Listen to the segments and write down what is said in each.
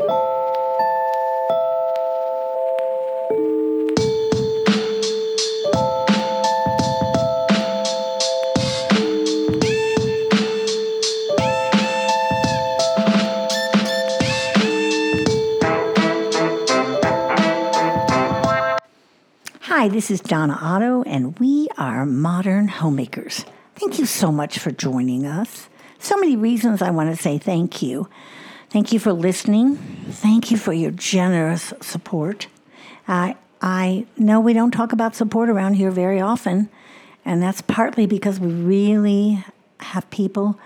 Hi, this is Donna Otto, and we are Modern Homemakers. Thank you so much for joining us. So many reasons I want to say thank you. Thank you for listening. Thank you for your generous support. I I know we don't talk about support around here very often, and that's partly because we really have people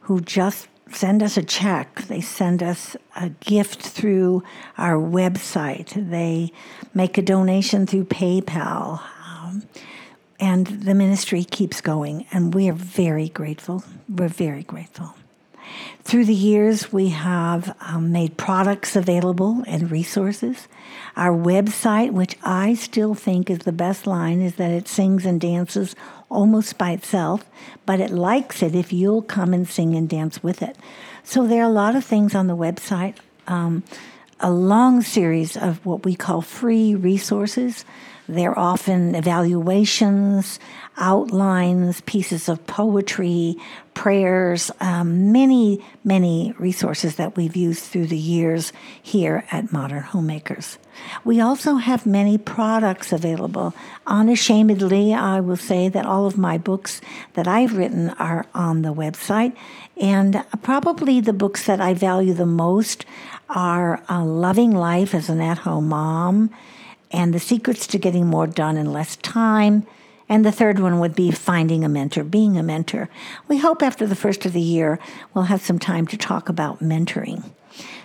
who just send us a check. They send us a gift through our website. They make a donation through PayPal. Um, and the ministry keeps going, and we are very grateful. We're very grateful. Through the years, we have um, made products available and resources. Our website, which I still think is the best line, is that it sings and dances almost by itself, but it likes it if you'll come and sing and dance with it. So there are a lot of things on the website, um, a long series of what we call free resources. They're often evaluations, outlines, pieces of poetry, prayers, um, many, many resources that we've used through the years here at Modern Homemakers. We also have many products available. Unashamedly, I will say that all of my books that I've written are on the website, and probably the books that I value the most are uh, Loving Life as an At Home Mom and The Secrets to Getting More Done in Less Time and the third one would be finding a mentor, being a mentor. We hope after the first of the year, we'll have some time to talk about mentoring.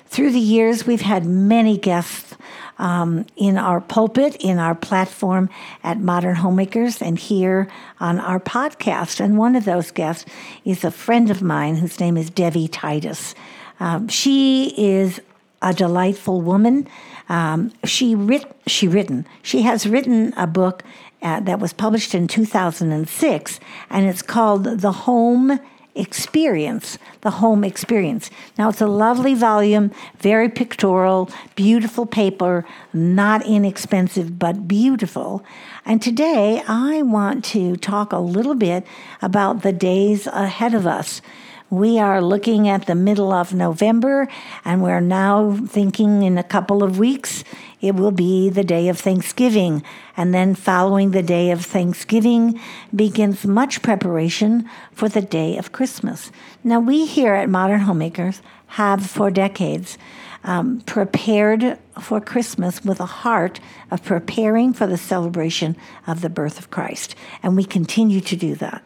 Through the years, we've had many guests um, in our pulpit, in our platform at Modern Homemakers, and here on our podcast. And one of those guests is a friend of mine whose name is Debbie Titus. Um, she is a delightful woman. Um, she writ- she written she has written a book uh, that was published in 2006, and it's called The Home Experience. The Home Experience. Now, it's a lovely volume, very pictorial, beautiful paper, not inexpensive, but beautiful. And today, I want to talk a little bit about the days ahead of us. We are looking at the middle of November, and we're now thinking in a couple of weeks it will be the day of Thanksgiving. And then, following the day of Thanksgiving, begins much preparation for the day of Christmas. Now, we here at Modern Homemakers have for decades um, prepared for Christmas with a heart of preparing for the celebration of the birth of Christ. And we continue to do that.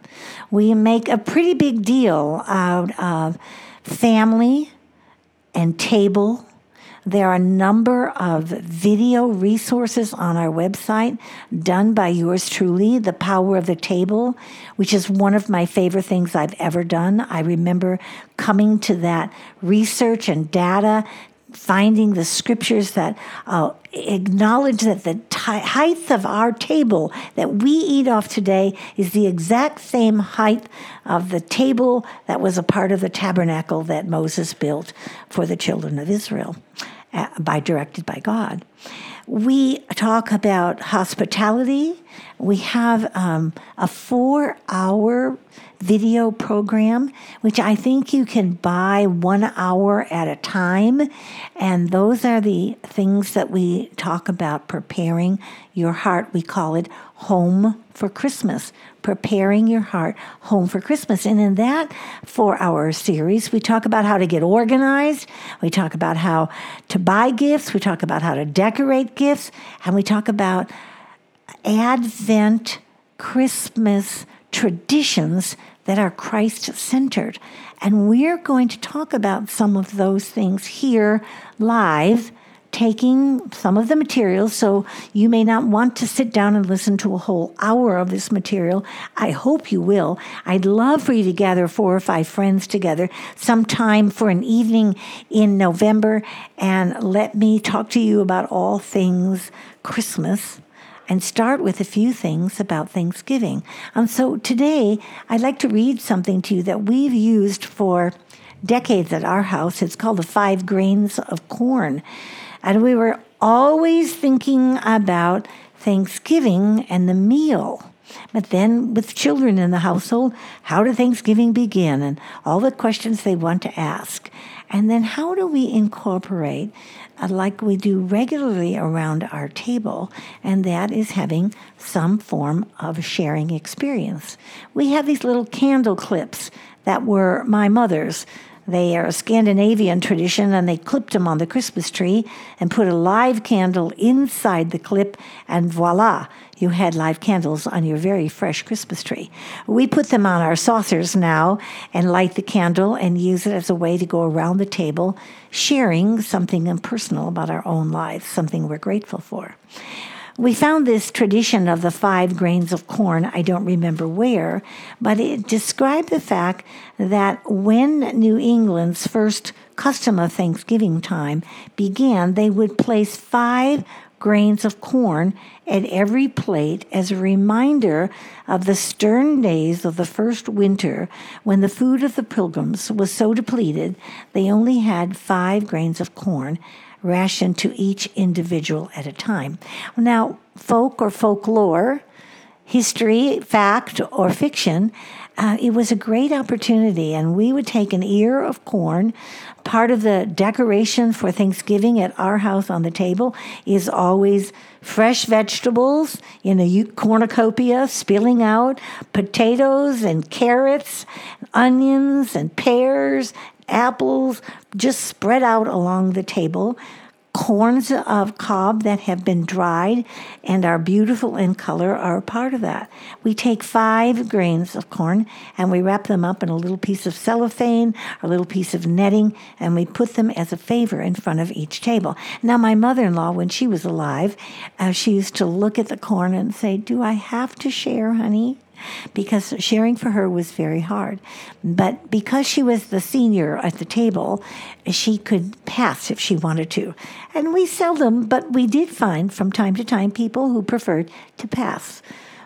We make a pretty big deal out of family and table there are a number of video resources on our website done by yours truly, The Power of the Table, which is one of my favorite things I've ever done. I remember coming to that research and data finding the scriptures that uh, acknowledge that the t- height of our table that we eat off today is the exact same height of the table that was a part of the tabernacle that Moses built for the children of Israel uh, by directed by God. We talk about hospitality. We have um, a four hour video program, which I think you can buy one hour at a time. And those are the things that we talk about preparing your heart. We call it Home for Christmas, preparing your heart home for Christmas. And in that four hour series, we talk about how to get organized, we talk about how to buy gifts, we talk about how to decorate gifts, and we talk about Advent Christmas traditions that are Christ centered. And we're going to talk about some of those things here live, taking some of the material, So you may not want to sit down and listen to a whole hour of this material. I hope you will. I'd love for you to gather four or five friends together sometime for an evening in November and let me talk to you about all things Christmas and start with a few things about Thanksgiving. And so today, I'd like to read something to you that we've used for decades at our house. It's called the Five Grains of Corn. And we were always thinking about Thanksgiving and the meal. But then, with children in the household, how did Thanksgiving begin? And all the questions they want to ask. And then, how do we incorporate, uh, like we do regularly around our table, and that is having some form of sharing experience? We have these little candle clips that were my mother's. They are a Scandinavian tradition, and they clipped them on the Christmas tree and put a live candle inside the clip, and voila, you had live candles on your very fresh Christmas tree. We put them on our saucers now and light the candle and use it as a way to go around the table, sharing something impersonal about our own lives, something we're grateful for. We found this tradition of the five grains of corn, I don't remember where, but it described the fact that when New England's first custom of Thanksgiving time began, they would place five grains of corn at every plate as a reminder of the stern days of the first winter. When the food of the pilgrims was so depleted they only had five grains of corn rationed to each individual at a time. Now, folk or folklore, history, fact, or fiction, uh, it was a great opportunity, and we would take an ear of corn. Part of the decoration for Thanksgiving at our house on the table is always fresh vegetables in a cornucopia spilling out, potatoes and carrots, onions and pears, apples just spread out along the table corns of cob that have been dried and are beautiful in color are a part of that. We take five grains of corn and we wrap them up in a little piece of cellophane, a little piece of netting, and we put them as a favor in front of each table. Now, my mother in law, when she was alive, uh, she used to look at the corn and say, Do I have to share, honey? Because sharing for her was very hard. But because she was the senior at the table, she could pass if she wanted to. And we seldom, but we did find from time to time people who preferred to pass.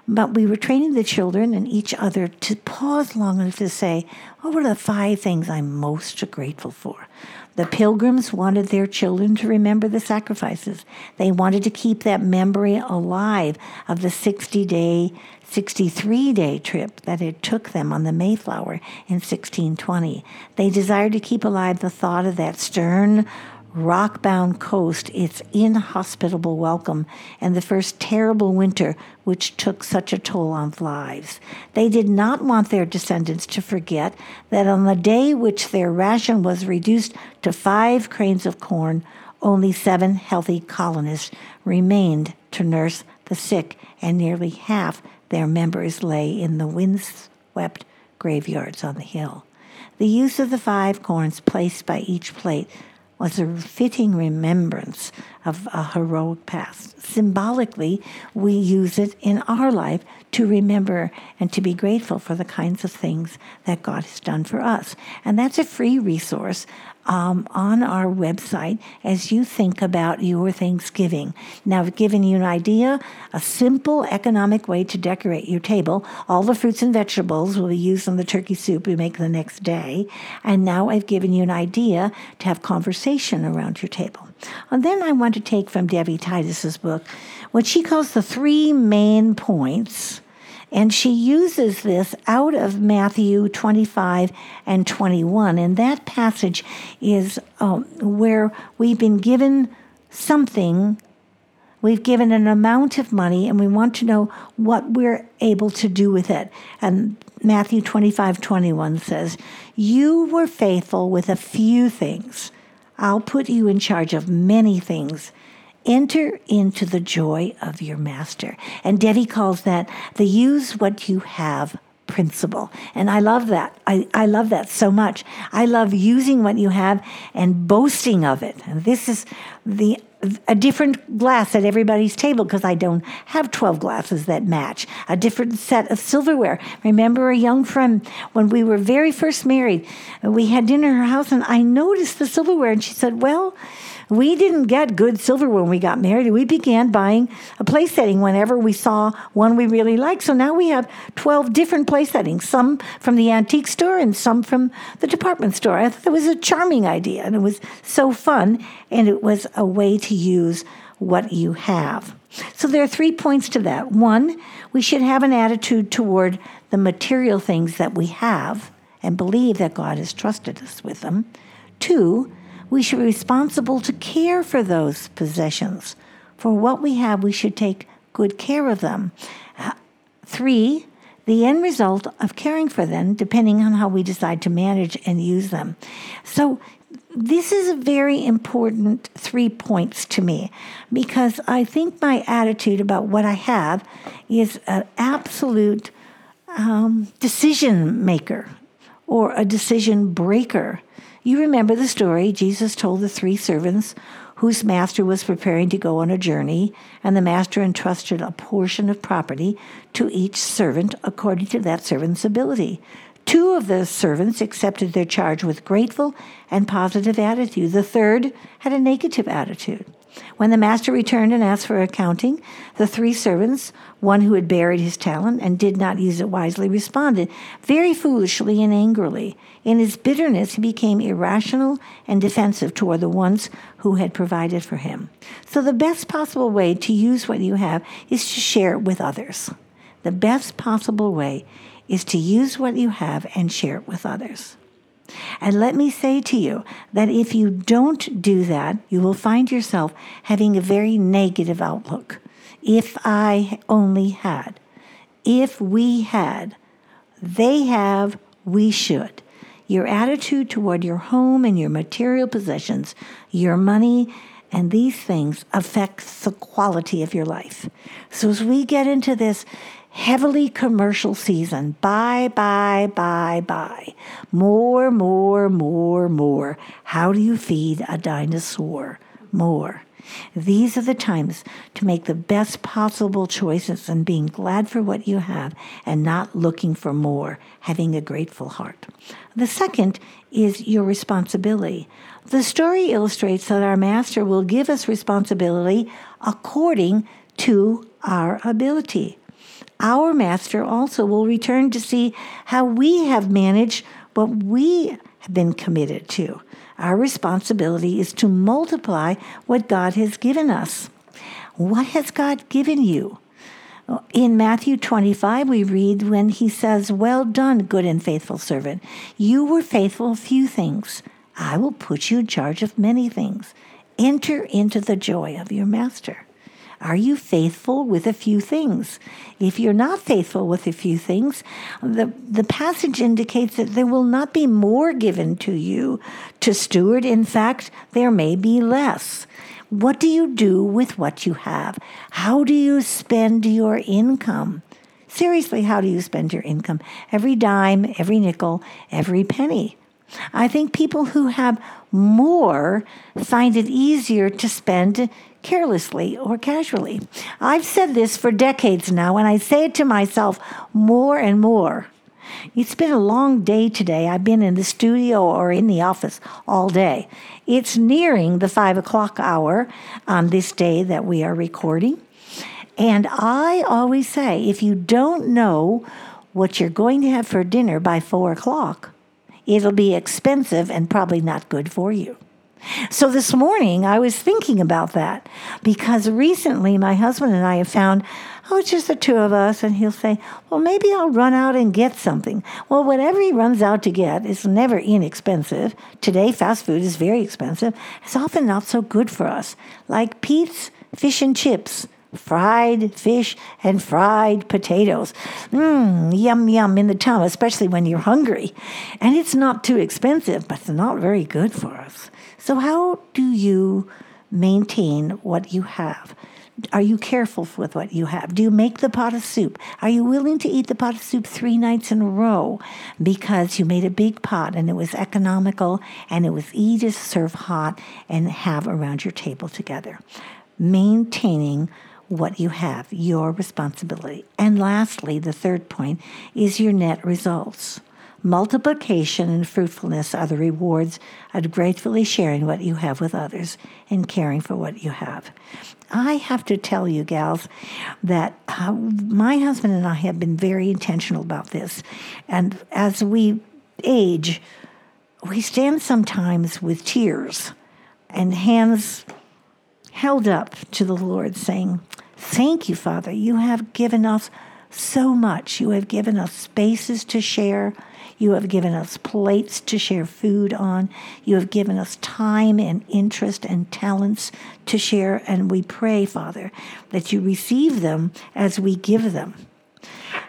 But we were training the children and each other to pause long enough to say, oh, What were the five things I'm most grateful for? The pilgrims wanted their children to remember the sacrifices. They wanted to keep that memory alive of the 60 day 63 day trip that it took them on the Mayflower in 1620. They desired to keep alive the thought of that stern, rock bound coast, its inhospitable welcome, and the first terrible winter which took such a toll on lives. They did not want their descendants to forget that on the day which their ration was reduced to five cranes of corn, only seven healthy colonists remained to nurse the sick, and nearly half their members lay in the windswept graveyards on the hill. The use of the five corns placed by each plate was a fitting remembrance of a heroic past. Symbolically, we use it in our life to remember and to be grateful for the kinds of things that God has done for us. And that's a free resource um, on our website as you think about your Thanksgiving. Now, I've given you an idea, a simple economic way to decorate your table. All the fruits and vegetables will be used on the turkey soup we make the next day. And now I've given you an idea to have conversation around your table. And then I want to take from Debbie Titus's book what she calls the three main points and she uses this out of Matthew 25 and 21. And that passage is um, where we've been given something, we've given an amount of money, and we want to know what we're able to do with it. And Matthew 25 21 says, You were faithful with a few things. I'll put you in charge of many things. Enter into the joy of your master. And Debbie calls that the use what you have principle. And I love that. I, I love that so much. I love using what you have and boasting of it. And this is the a different glass at everybody's table because I don't have 12 glasses that match. A different set of silverware. Remember a young friend when we were very first married, we had dinner at her house and I noticed the silverware and she said, "Well, We didn't get good silver when we got married. We began buying a place setting whenever we saw one we really liked. So now we have 12 different place settings, some from the antique store and some from the department store. I thought it was a charming idea and it was so fun and it was a way to use what you have. So there are three points to that. One, we should have an attitude toward the material things that we have and believe that God has trusted us with them. Two, we should be responsible to care for those possessions. For what we have, we should take good care of them. Uh, three, the end result of caring for them, depending on how we decide to manage and use them. So, this is a very important three points to me because I think my attitude about what I have is an absolute um, decision maker or a decision breaker. You remember the story Jesus told the three servants whose master was preparing to go on a journey, and the master entrusted a portion of property to each servant according to that servant's ability. Two of the servants accepted their charge with grateful and positive attitude. The third had a negative attitude. When the master returned and asked for accounting, the three servants, one who had buried his talent and did not use it wisely, responded very foolishly and angrily. In his bitterness, he became irrational and defensive toward the ones who had provided for him. So, the best possible way to use what you have is to share it with others. The best possible way is to use what you have and share it with others. And let me say to you that if you don't do that, you will find yourself having a very negative outlook. If I only had, if we had, they have, we should. Your attitude toward your home and your material possessions, your money, and these things affects the quality of your life. So as we get into this heavily commercial season. Buy, buy, buy, buy. More, more, more, more. How do you feed a dinosaur? More. These are the times to make the best possible choices and being glad for what you have and not looking for more, having a grateful heart. The second is your responsibility. The story illustrates that our Master will give us responsibility according to our ability our master also will return to see how we have managed what we have been committed to. Our responsibility is to multiply what God has given us. What has God given you? In Matthew 25, we read when he says, Well done, good and faithful servant. You were faithful few things. I will put you in charge of many things. Enter into the joy of your master. Are you faithful with a few things? If you're not faithful with a few things, the, the passage indicates that there will not be more given to you to steward. In fact, there may be less. What do you do with what you have? How do you spend your income? Seriously, how do you spend your income? Every dime, every nickel, every penny. I think people who have more find it easier to spend carelessly or casually. I've said this for decades now, and I say it to myself more and more. It's been a long day today. I've been in the studio or in the office all day. It's nearing the five o'clock hour on this day that we are recording. And I always say if you don't know what you're going to have for dinner by four o'clock, it'll be expensive and probably not good for you. So this morning I was thinking about that because recently my husband and I have found, oh, it's just the two of us. And he'll say, well, maybe I'll run out and get something. Well, whatever he runs out to get is never inexpensive. Today, fast food is very expensive. It's often not so good for us, like Pete's fish and chips fried fish and fried potatoes. Mmm, yum, yum in the tum, especially when you're hungry. And it's not too expensive, but it's not very good for us. So, how do you maintain what you have? Are you careful with what you have? Do you make the pot of soup? Are you willing to eat the pot of soup three nights in a row because you made a big pot and it was economical and it was easy to serve hot and have around your table together? Maintaining what you have, your responsibility. And lastly, the third point is your net results. Multiplication and fruitfulness are the rewards of gratefully sharing what you have with others and caring for what you have. I have to tell you, gals, that uh, my husband and I have been very intentional about this. And as we age, we stand sometimes with tears and hands held up to the Lord, saying, Thank you, Father. You have given us so much. You have given us spaces to share. You have given us plates to share food on. You have given us time and interest and talents to share. And we pray, Father, that you receive them as we give them.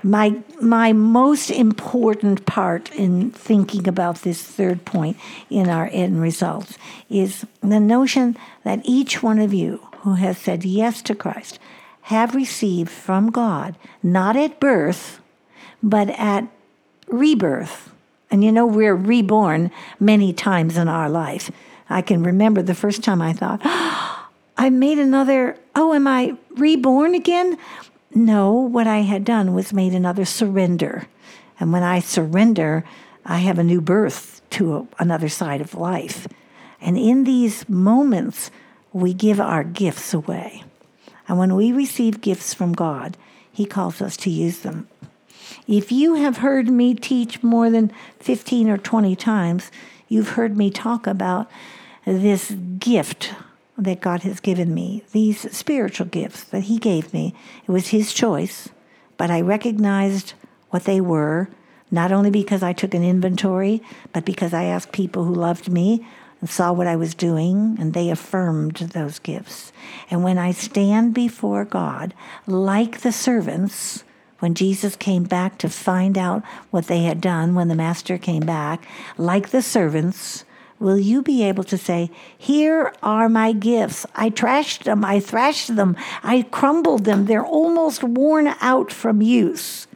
My, my most important part in thinking about this third point in our end results is the notion that each one of you who has said yes to Christ have received from God, not at birth, but at rebirth. And you know, we're reborn many times in our life. I can remember the first time I thought, oh, I made another, oh, am I reborn again? No, what I had done was made another surrender. And when I surrender, I have a new birth to a, another side of life. And in these moments, we give our gifts away. And when we receive gifts from God, He calls us to use them. If you have heard me teach more than 15 or 20 times, you've heard me talk about this gift that God has given me, these spiritual gifts that He gave me. It was His choice, but I recognized what they were, not only because I took an inventory, but because I asked people who loved me and saw what I was doing, and they affirmed those gifts. And when I stand before God, like the servants, when Jesus came back to find out what they had done when the master came back, like the servants, will you be able to say, Here are my gifts. I trashed them, I thrashed them, I crumbled them, they're almost worn out from use?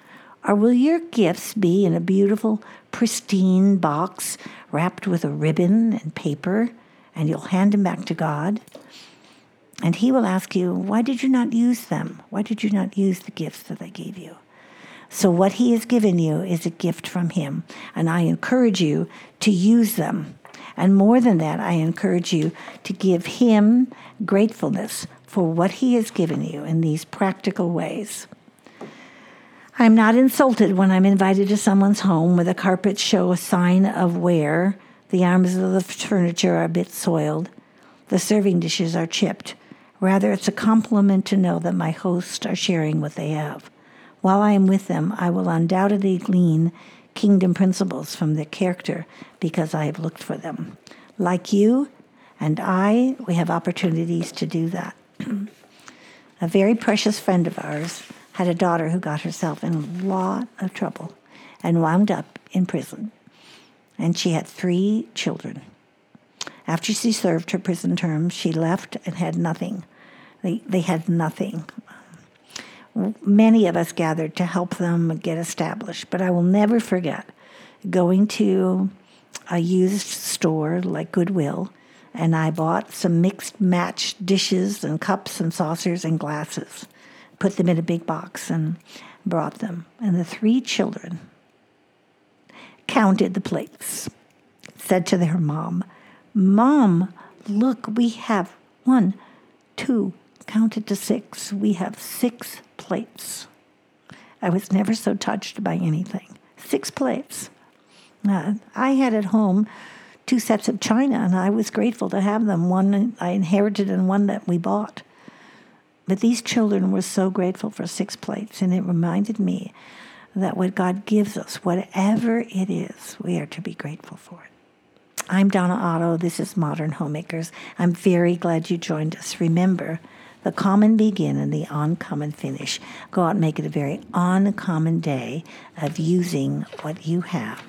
Or will your gifts be in a beautiful, pristine box wrapped with a ribbon and paper, and you'll hand them back to God? And He will ask you, Why did you not use them? Why did you not use the gifts that I gave you? So, what He has given you is a gift from Him, and I encourage you to use them. And more than that, I encourage you to give Him gratefulness for what He has given you in these practical ways. I'm not insulted when I'm invited to someone's home where the carpets show a sign of wear, the arms of the furniture are a bit soiled, the serving dishes are chipped. Rather, it's a compliment to know that my hosts are sharing what they have. While I am with them, I will undoubtedly glean kingdom principles from their character because I have looked for them. Like you and I, we have opportunities to do that. a very precious friend of ours had a daughter who got herself in a lot of trouble and wound up in prison. And she had three children. After she served her prison term, she left and had nothing. They, they had nothing. Many of us gathered to help them get established, but I will never forget going to a used store like Goodwill, and I bought some mixed match dishes and cups and saucers and glasses put them in a big box and brought them. And the three children counted the plates, said to their mom, Mom, look, we have one, two, counted to six. We have six plates. I was never so touched by anything. Six plates. Uh, I had at home two sets of china, and I was grateful to have them. One I inherited, and one that we bought. But these children were so grateful for six plates, and it reminded me that what God gives us, whatever it is, we are to be grateful for it. I'm Donna Otto. This is Modern Homemakers. I'm very glad you joined us. Remember, the common begin and the uncommon finish. Go out and make it a very uncommon day of using what you have